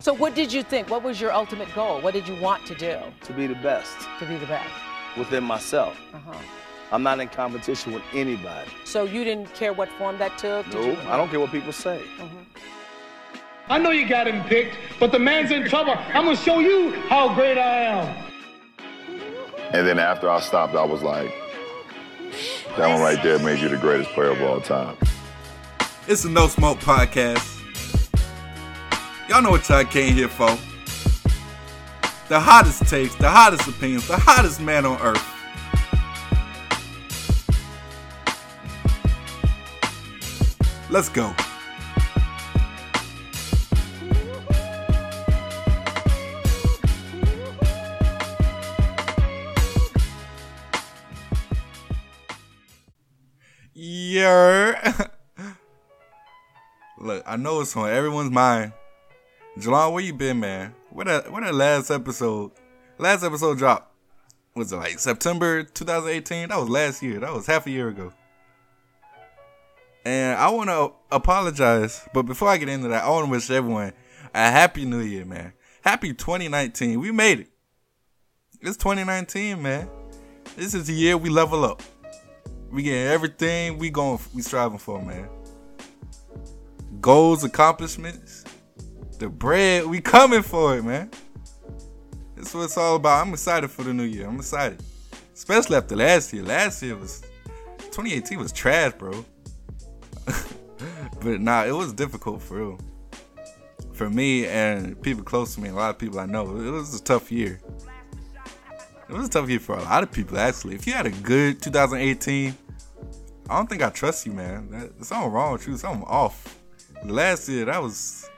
So, what did you think? What was your ultimate goal? What did you want to do To be the best to be the best? within myself. Uh-huh. I'm not in competition with anybody. So, you didn't care what form that took? No, you- I don't care what people say. I know you got him picked, but the man's in trouble. I'm gonna show you how great I am. And then after I stopped, I was like, that one right there made you the greatest player of all time. It's a No Smoke podcast. Y'all know what y'all came here for. The hottest takes, the hottest opinions, the hottest man on earth. Let's go. Yeah. Look, I know it's on everyone's mind. Jelon, where you been, man? Where that where that last episode? Last episode dropped. Was it like September 2018? That was last year. That was half a year ago. And I want to apologize, but before I get into that, I want to wish everyone a happy new year, man. Happy 2019. We made it. It's 2019, man. This is the year we level up. We get everything we going we striving for, man. Goals, accomplishments, the bread, we coming for it, man. That's what it's all about. I'm excited for the new year. I'm excited. Especially after last year. Last year was 2018 was trash, bro. but nah, it was difficult for real. For me and people close to me, a lot of people I know, it was a tough year. It was a tough year for a lot of people, actually. If you had a good 2018, I don't think I trust you, man. That, something wrong with you. Something off. Last year, that was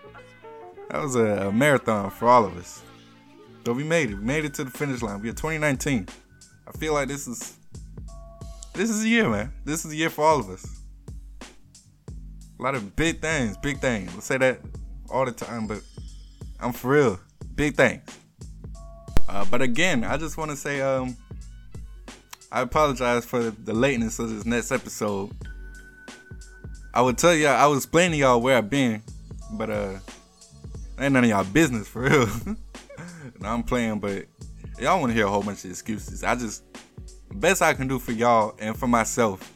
that was a, marathon for all of us. So we made it. We made it to the finish line. We are 2019. I feel like this is this is a year, man. This is a year for all of us. A lot of big things, big things. Let's say that all the time, but I'm for real. Big things. Uh, but again, I just want to say, um, I apologize for the, the lateness of this next episode. I would tell y'all, I was explaining to y'all where I've been, but uh, ain't none of y'all business for real. I'm playing, but y'all want to hear a whole bunch of excuses. I just, best I can do for y'all and for myself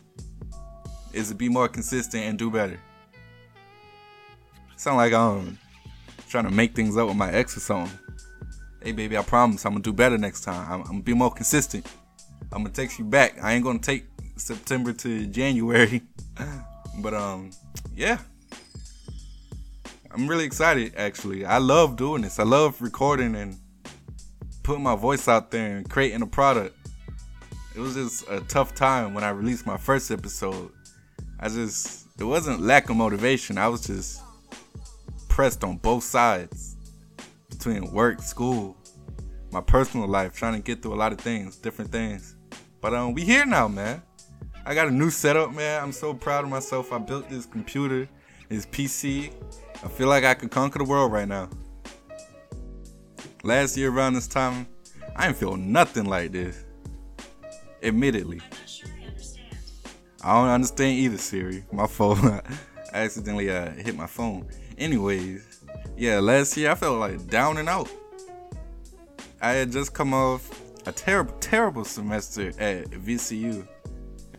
is to be more consistent and do better. Sound like I'm trying to make things up with my ex or something. Hey, baby, I promise I'm gonna do better next time. I'm, I'm gonna be more consistent. I'm gonna text you back. I ain't gonna take September to January, but um, yeah. I'm really excited. Actually, I love doing this. I love recording and putting my voice out there and creating a product. It was just a tough time when I released my first episode. I just it wasn't lack of motivation. I was just pressed on both sides between work, school, my personal life, trying to get through a lot of things, different things. But um, we here now, man. I got a new setup, man. I'm so proud of myself. I built this computer, this PC. I feel like I could conquer the world right now. Last year around this time, I didn't feel nothing like this. Admittedly. I don't understand either, Siri. My phone. I accidentally uh, hit my phone. Anyways, yeah, last year I felt like down and out. I had just come off a terrible, terrible semester at VCU.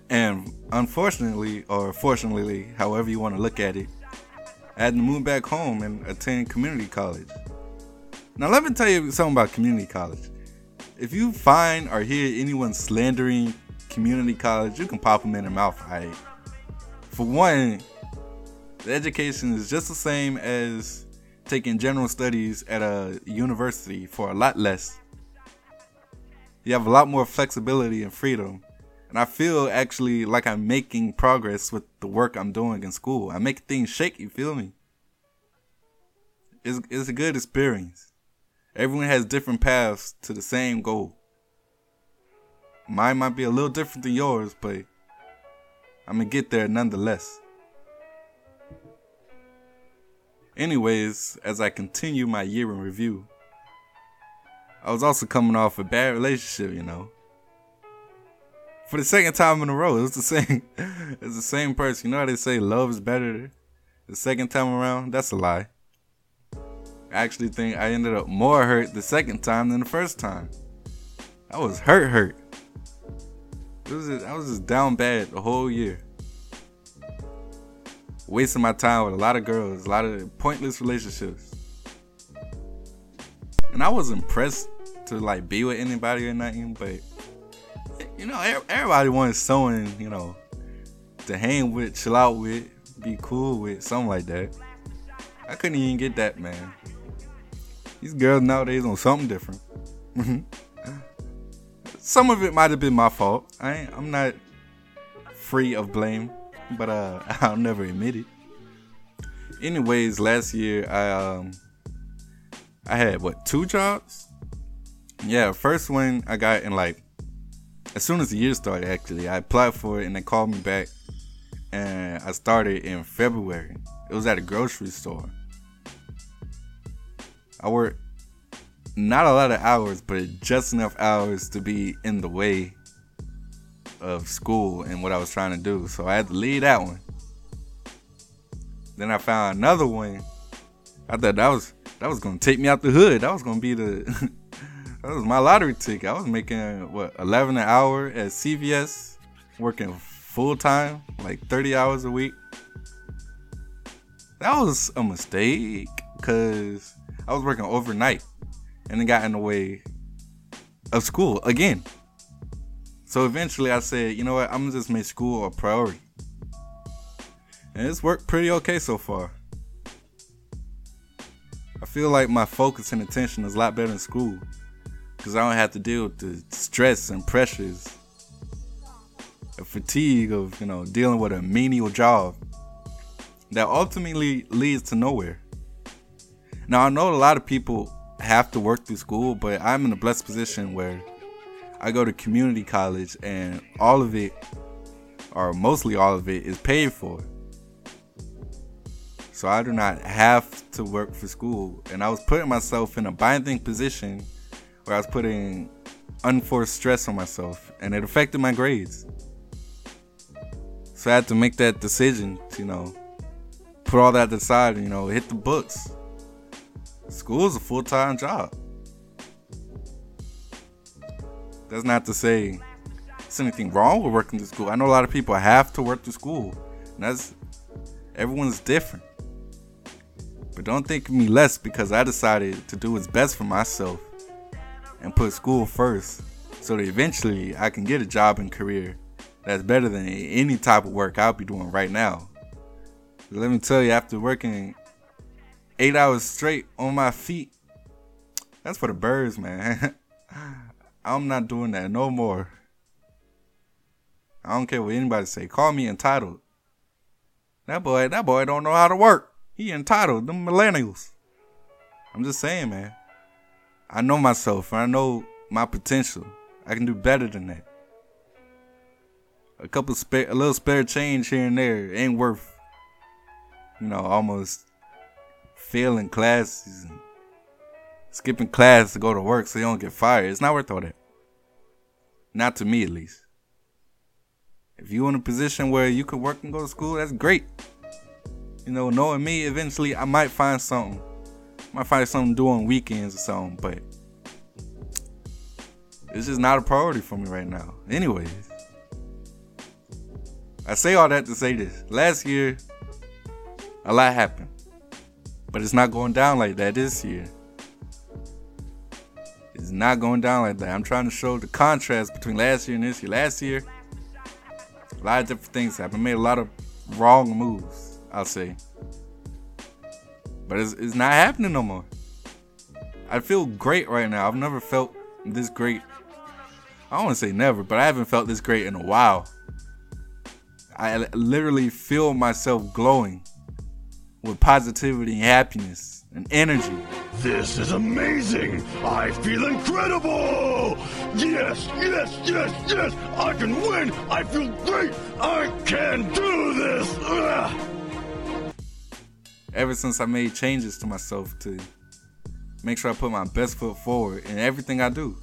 And unfortunately, or fortunately, however you want to look at it, I had to move back home and attend community college. Now, let me tell you something about community college. If you find or hear anyone slandering community college, you can pop them in the mouth, right? For one, the education is just the same as taking general studies at a university for a lot less. You have a lot more flexibility and freedom. And I feel actually like I'm making progress with the work I'm doing in school. I make things shake, you feel me? It's, it's a good experience. Everyone has different paths to the same goal. Mine might be a little different than yours, but I'm gonna get there nonetheless. Anyways, as I continue my year in review, I was also coming off a bad relationship, you know. For the second time in a row, it was the same. it's the same person. You know how they say love is better the second time around? That's a lie. I actually think I ended up more hurt the second time than the first time. I was hurt, hurt. It was just, I was just down bad the whole year. Wasting my time with a lot of girls, a lot of pointless relationships. And I was impressed to like be with anybody or nothing, but you know, everybody wants someone, you know, to hang with, chill out with, be cool with, something like that. I couldn't even get that, man. These girls nowadays on something different. Some of it might have been my fault. I I'm not free of blame, but uh, I'll never admit it. Anyways, last year I um I had what two jobs? Yeah, first one I got in like as soon as the year started. Actually, I applied for it and they called me back, and I started in February. It was at a grocery store. I worked not a lot of hours, but just enough hours to be in the way of school and what I was trying to do. So I had to leave that one. Then I found another one. I thought that was that was gonna take me out the hood. That was gonna be the that was my lottery ticket. I was making what eleven an hour at CVS, working full time, like thirty hours a week. That was a mistake because I was working overnight and it got in the way of school again. So eventually I said, you know what, I'm gonna just make school a priority. And it's worked pretty okay so far. I feel like my focus and attention is a lot better in school because I don't have to deal with the stress and pressures, the fatigue of, you know, dealing with a menial job that ultimately leads to nowhere. Now, I know a lot of people have to work through school, but I'm in a blessed position where I go to community college and all of it, or mostly all of it, is paid for. So I do not have to work for school. And I was putting myself in a binding position where I was putting unforced stress on myself, and it affected my grades. So I had to make that decision to, you know, put all that aside and, you know, hit the books. School is a full time job. That's not to say there's anything wrong with working to school. I know a lot of people have to work to school. And that's everyone's different. But don't think of me less because I decided to do what's best for myself and put school first so that eventually I can get a job and career that's better than any type of work I'll be doing right now. Let me tell you, after working eight hours straight on my feet. That's for the birds, man. I'm not doing that no more. I don't care what anybody say. Call me entitled. That boy, that boy don't know how to work. He entitled. Them millennials. I'm just saying, man. I know myself. And I know my potential. I can do better than that. A couple spare, a little spare change here and there ain't worth, you know, almost failing classes and skipping class to go to work so you don't get fired. It's not worth all that. Not to me, at least. If you're in a position where you could work and go to school, that's great. You know, knowing me, eventually I might find something. I might find something to do on weekends or something, but it's just not a priority for me right now. Anyways, I say all that to say this. Last year, a lot happened. But it's not going down like that this year. It's not going down like that. I'm trying to show the contrast between last year and this year. Last year, a lot of different things happened. I made a lot of wrong moves, I'll say. But it's, it's not happening no more. I feel great right now. I've never felt this great. I don't want to say never, but I haven't felt this great in a while. I literally feel myself glowing with positivity and happiness and energy. This is amazing! I feel incredible! Yes, yes, yes, yes! I can win! I feel great! I can do this! Ugh. Ever since I made changes to myself to make sure I put my best foot forward in everything I do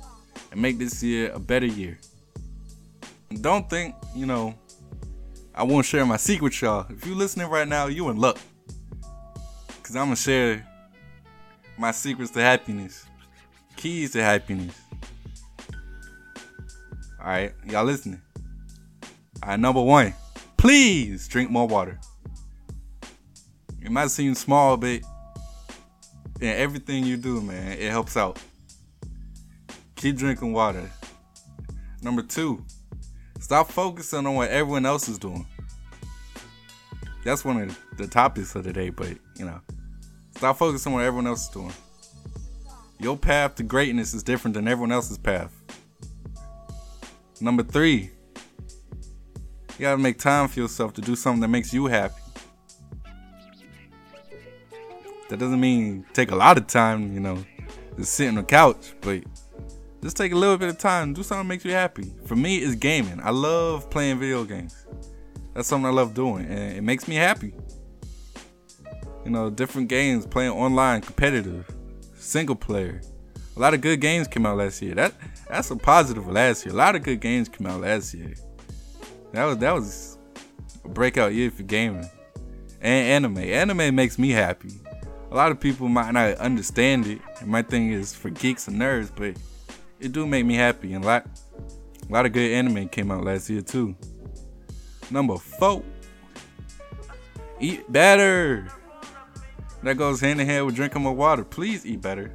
and make this year a better year. Don't think, you know, I won't share my secret y'all. If you're listening right now, you in luck. Cause I'm gonna share my secrets to happiness, keys to happiness. All right, y'all listening? All right, number one, please drink more water. It might seem small, but in everything you do, man, it helps out. Keep drinking water. Number two, stop focusing on what everyone else is doing. That's one of the topics of the day, but you know, stop focusing on what everyone else is doing. Your path to greatness is different than everyone else's path. Number three, you gotta make time for yourself to do something that makes you happy. That doesn't mean take a lot of time, you know, to sit on the couch, but just take a little bit of time, do something that makes you happy. For me, it's gaming. I love playing video games. That's something I love doing, and it makes me happy. You know, different games, playing online, competitive, single player. A lot of good games came out last year. That that's a positive last year. A lot of good games came out last year. That was that was a breakout year for gaming and anime. Anime makes me happy. A lot of people might not understand it. And my thing is for geeks and nerds, but it do make me happy. And a lot, a lot of good anime came out last year too. Number four, eat better. That goes hand in hand with drinking more water. Please eat better.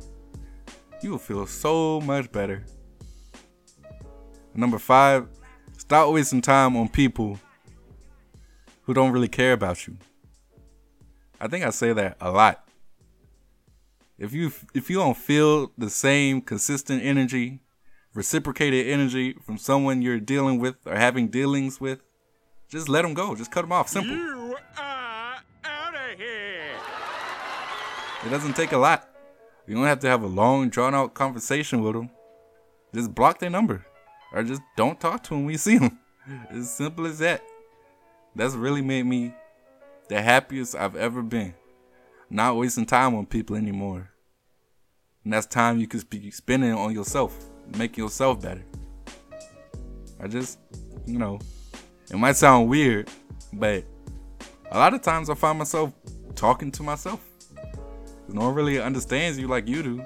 You will feel so much better. Number five, stop wasting time on people who don't really care about you. I think I say that a lot. If you if you don't feel the same consistent energy, reciprocated energy from someone you're dealing with or having dealings with, just let them go. Just cut them off. Simple. You are out of here. It doesn't take a lot. You don't have to have a long, drawn out conversation with them. Just block their number. Or just don't talk to them when you see them. As simple as that. That's really made me the happiest I've ever been. Not wasting time on people anymore. And that's time you could be spending on yourself, making yourself better. I just, you know, it might sound weird, but a lot of times I find myself talking to myself. No one really understands you like you do.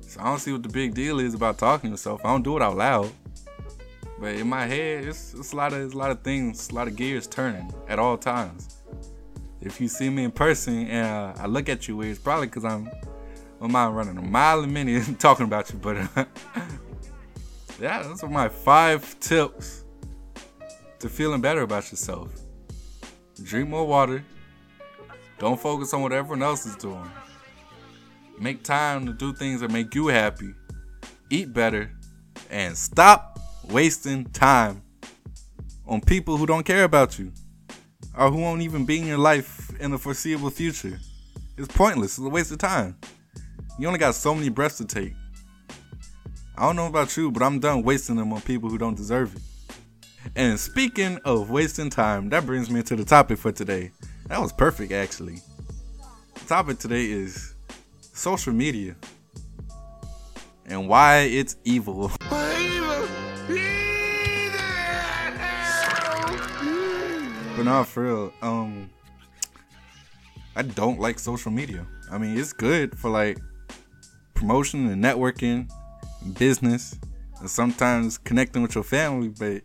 So I don't see what the big deal is about talking to yourself. I don't do it out loud. But in my head, it's, it's a lot of it's a lot of things, a lot of gears turning at all times. If you see me in person and uh, I look at you, it's probably because I'm my mind running a mile a minute talking about you. But uh, yeah, those are my five tips to feeling better about yourself. Drink more water. Don't focus on what everyone else is doing. Make time to do things that make you happy. Eat better. And stop wasting time on people who don't care about you or who won't even be in your life in the foreseeable future. It's pointless. It's a waste of time. You only got so many breaths to take. I don't know about you, but I'm done wasting them on people who don't deserve it. And speaking of wasting time, that brings me to the topic for today. That was perfect, actually. The topic today is social media and why it's evil. No, for real, um, I don't like social media. I mean, it's good for like promotion and networking, business, and sometimes connecting with your family, but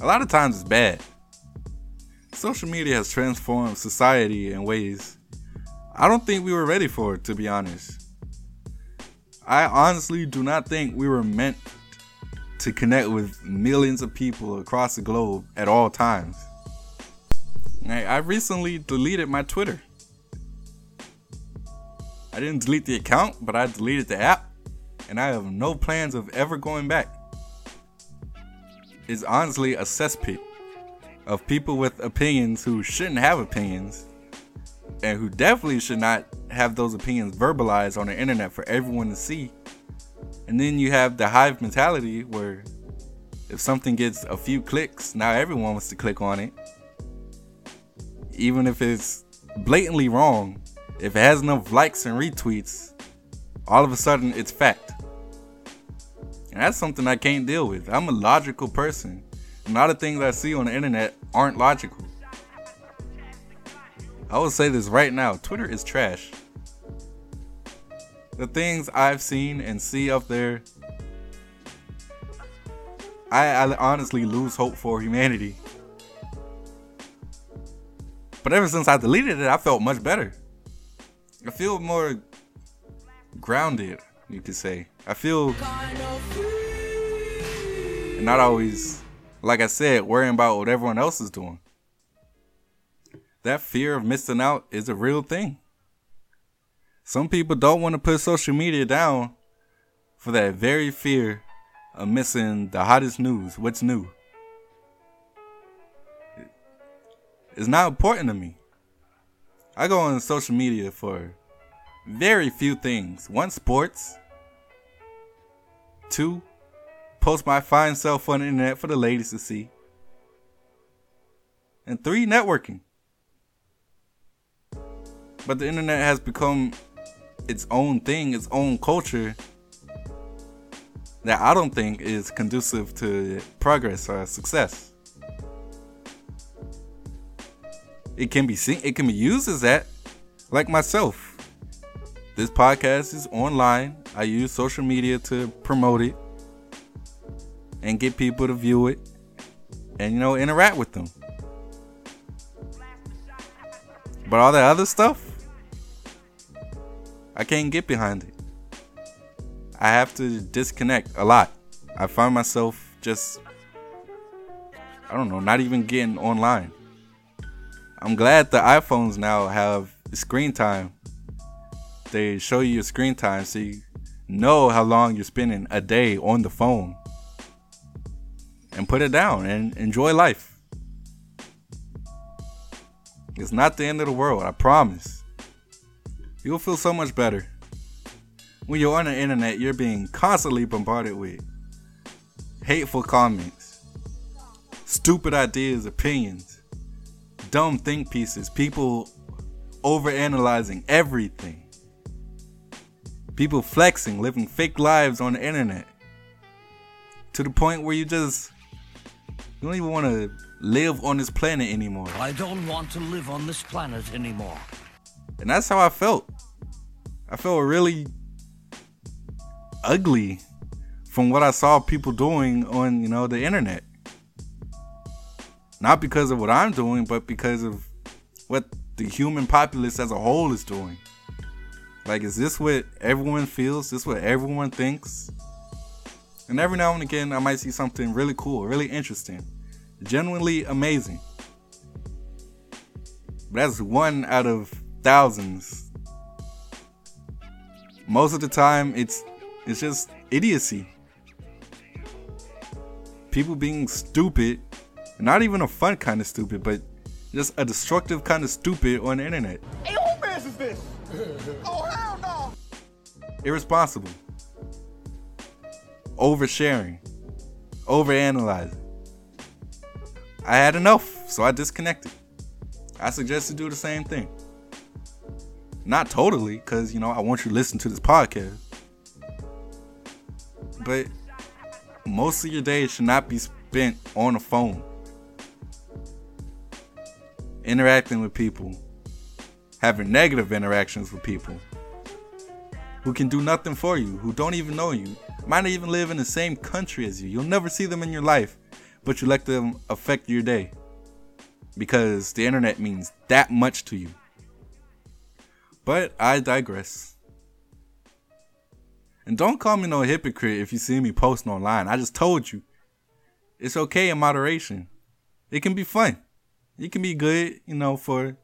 a lot of times it's bad. Social media has transformed society in ways I don't think we were ready for it, to be honest. I honestly do not think we were meant to connect with millions of people across the globe at all times. I recently deleted my Twitter. I didn't delete the account, but I deleted the app, and I have no plans of ever going back. It's honestly a cesspit of people with opinions who shouldn't have opinions, and who definitely should not have those opinions verbalized on the internet for everyone to see. And then you have the hive mentality where if something gets a few clicks, now everyone wants to click on it even if it's blatantly wrong, if it has enough likes and retweets, all of a sudden it's fact. And that's something I can't deal with. I'm a logical person. A lot of things I see on the internet aren't logical. I will say this right now Twitter is trash. the things I've seen and see up there, I, I honestly lose hope for humanity. But ever since I deleted it, I felt much better. I feel more grounded, you could say. I feel not always, like I said, worrying about what everyone else is doing. That fear of missing out is a real thing. Some people don't want to put social media down for that very fear of missing the hottest news, what's new. It's not important to me. I go on social media for very few things. One, sports. Two, post my fine self on the internet for the ladies to see. And three, networking. But the internet has become its own thing, its own culture that I don't think is conducive to progress or success. It can be seen, it can be used as that, like myself. This podcast is online. I use social media to promote it and get people to view it and you know interact with them. But all that other stuff, I can't get behind it. I have to disconnect a lot. I find myself just, I don't know, not even getting online. I'm glad the iPhones now have screen time. They show you your screen time so you know how long you're spending a day on the phone. And put it down and enjoy life. It's not the end of the world, I promise. You'll feel so much better. When you're on the internet, you're being constantly bombarded with hateful comments, stupid ideas, opinions, dumb think pieces, people overanalyzing everything, people flexing, living fake lives on the internet to the point where you just you don't even want to live on this planet anymore. I don't want to live on this planet anymore. And that's how I felt. I felt really ugly from what I saw people doing on, you know, the internet. Not because of what I'm doing, but because of what the human populace as a whole is doing. Like, is this what everyone feels? Is this what everyone thinks? And every now and again, I might see something really cool, really interesting, genuinely amazing. But that's one out of thousands. Most of the time, it's it's just idiocy. People being stupid, not even a fun kind of stupid, but just a destructive kind of stupid on the internet. Hey, who mess is this? oh, hell no! Irresponsible. Oversharing. Overanalyzing. I had enough, so I disconnected. I suggest you do the same thing. Not totally, because, you know, I want you to listen to this podcast. But most of your day should not be spent on a phone. Interacting with people. Having negative interactions with people. Who can do nothing for you, who don't even know you, might not even live in the same country as you. You'll never see them in your life, but you let them affect your day. Because the internet means that much to you. But I digress. And don't call me no hypocrite if you see me posting online. I just told you. It's okay in moderation. It can be fun. It can be good, you know, for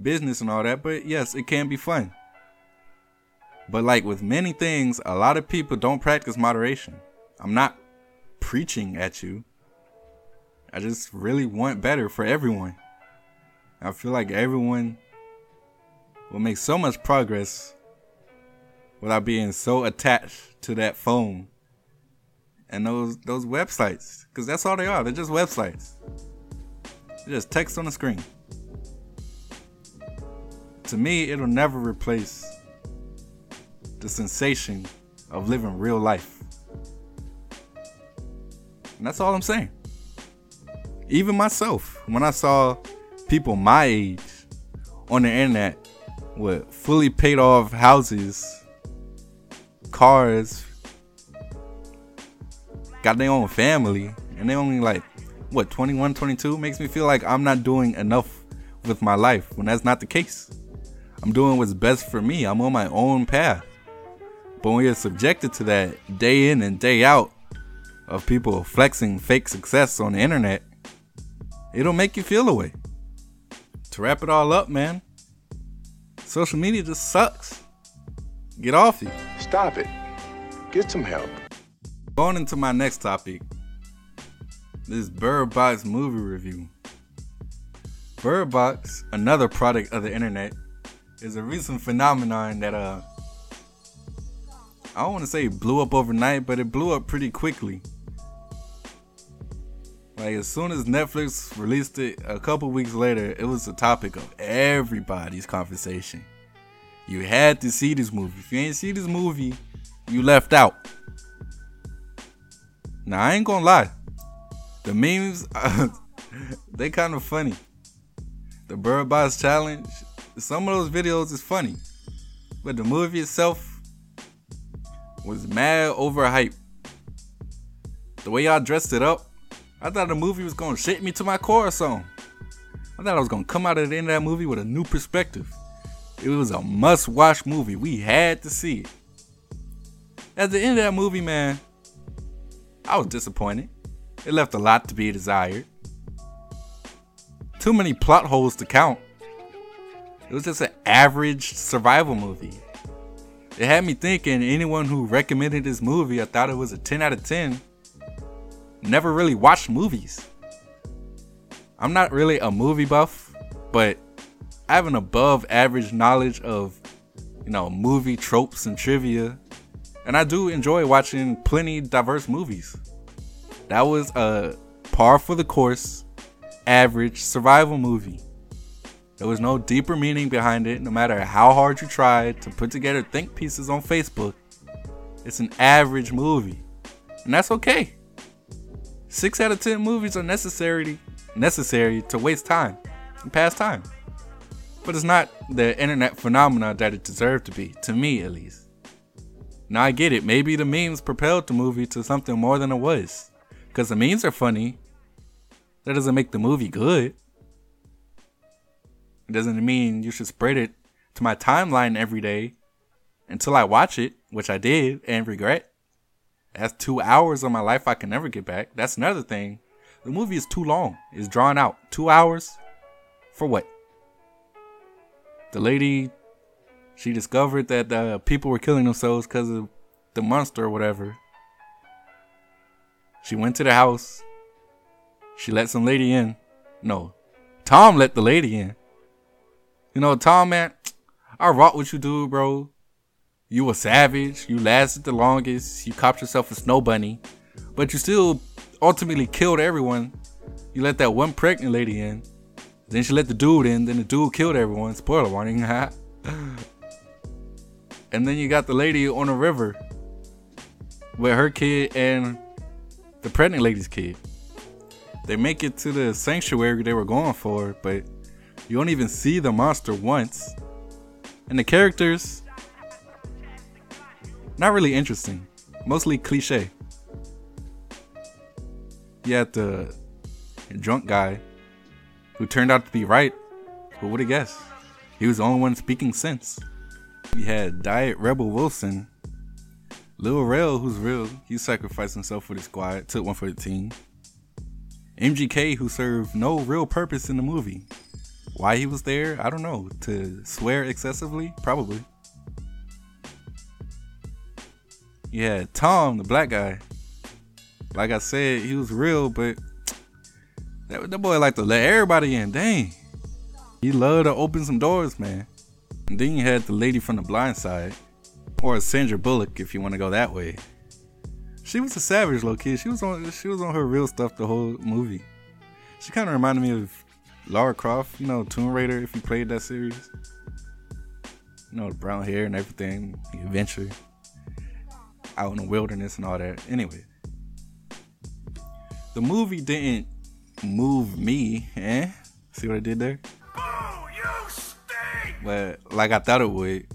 business and all that, but yes, it can be fun. But like with many things, a lot of people don't practice moderation. I'm not preaching at you. I just really want better for everyone. I feel like everyone will make so much progress without being so attached to that phone and those those websites because that's all they are they're just websites just text on the screen. To me it'll never replace the sensation of living real life. And that's all i'm saying. Even myself when i saw people my age on the internet with fully paid off houses cars, got their own family, and they only like what 21, 22 makes me feel like I'm not doing enough with my life when that's not the case. I'm doing what's best for me. I'm on my own path. But when you're subjected to that day in and day out of people flexing fake success on the internet, it'll make you feel away. To wrap it all up, man, social media just sucks. Get off you. Stop it. Get some help. Going into my next topic, this Bird Box movie review. Bird Box, another product of the internet, is a recent phenomenon that uh I don't want to say blew up overnight, but it blew up pretty quickly. Like as soon as Netflix released it, a couple weeks later, it was the topic of everybody's conversation. You had to see this movie. If you ain't see this movie, you left out. Now I ain't gonna lie, the memes, they kind of funny. The Bird Box challenge, some of those videos is funny, but the movie itself was mad overhyped. The way y'all dressed it up, I thought the movie was gonna shake me to my core or something. I thought I was gonna come out at the end of that movie with a new perspective. It was a must-watch movie. We had to see it. At the end of that movie, man, I was disappointed. It left a lot to be desired. Too many plot holes to count. It was just an average survival movie. It had me thinking anyone who recommended this movie, I thought it was a 10 out of 10, never really watched movies. I'm not really a movie buff, but I have an above average knowledge of, you know, movie tropes and trivia. And I do enjoy watching plenty diverse movies. That was a par for the course, average survival movie. There was no deeper meaning behind it, no matter how hard you tried to put together think pieces on Facebook. It's an average movie. And that's okay. Six out of ten movies are necessary necessary to waste time and pass time. But it's not the internet phenomena that it deserved to be, to me at least. Now I get it, maybe the memes propelled the movie to something more than it was. Because the memes are funny. That doesn't make the movie good. It doesn't mean you should spread it to my timeline every day until I watch it, which I did and regret. That's two hours of my life I can never get back. That's another thing. The movie is too long. It's drawn out. Two hours? For what? The lady, she discovered that uh, people were killing themselves because of the monster or whatever. She went to the house. She let some lady in. No, Tom let the lady in. You know, Tom, man, I rock what you do, bro. You a savage. You lasted the longest. You copped yourself a snow bunny, but you still ultimately killed everyone. You let that one pregnant lady in. Then she let the dude in. Then the dude killed everyone. Spoiler warning. and then you got the lady on the river with her kid and the pregnant lady's kid. They make it to the sanctuary they were going for, but you don't even see the monster once. And the characters, not really interesting. Mostly cliche. You had the drunk guy who turned out to be right. Who would have guessed? He was the only one speaking sense. You had Diet Rebel Wilson, Lil Rel, who's real. He sacrificed himself for the squad, took one for the team. MGK, who served no real purpose in the movie. Why he was there, I don't know. To swear excessively? Probably. Yeah, Tom, the black guy. Like I said, he was real, but that, that boy like to let everybody in. Dang. He loved to open some doors, man. And then you had the lady from the blind side. Or Sandra Bullock, if you want to go that way. She was a savage little kid. She was on she was on her real stuff the whole movie. She kind of reminded me of Lara Croft, you know, Tomb Raider, if you played that series. You know, the brown hair and everything, the adventure, out in the wilderness and all that. Anyway, the movie didn't move me, eh? See what I did there? Oh! But like I thought it would.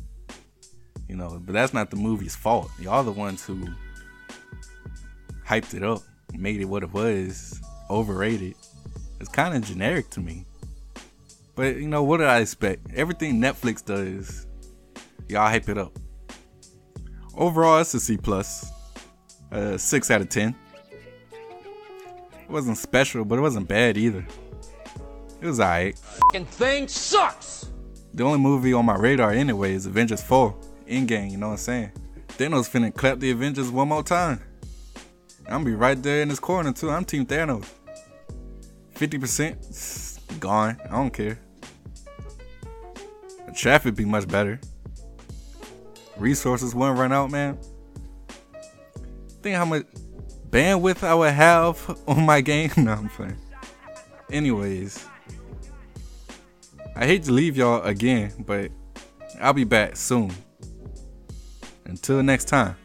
You know, but that's not the movie's fault. Y'all the ones who hyped it up, made it what it was, overrated. It's kind of generic to me. But you know, what did I expect? Everything Netflix does, y'all hype it up. Overall, it's a C plus, uh, six out of ten. It wasn't special, but it wasn't bad either. It was alright. thing sucks! The only movie on my radar anyway is Avengers 4. Endgame, you know what I'm saying? Thanos finna clap the Avengers one more time. I'm be right there in this corner too. I'm Team Thanos. 50% gone. I don't care. The traffic be much better. Resources wouldn't run out, man. Think how much bandwidth I would have on my game. no, I'm playing. Anyways, I hate to leave y'all again, but I'll be back soon. Until next time.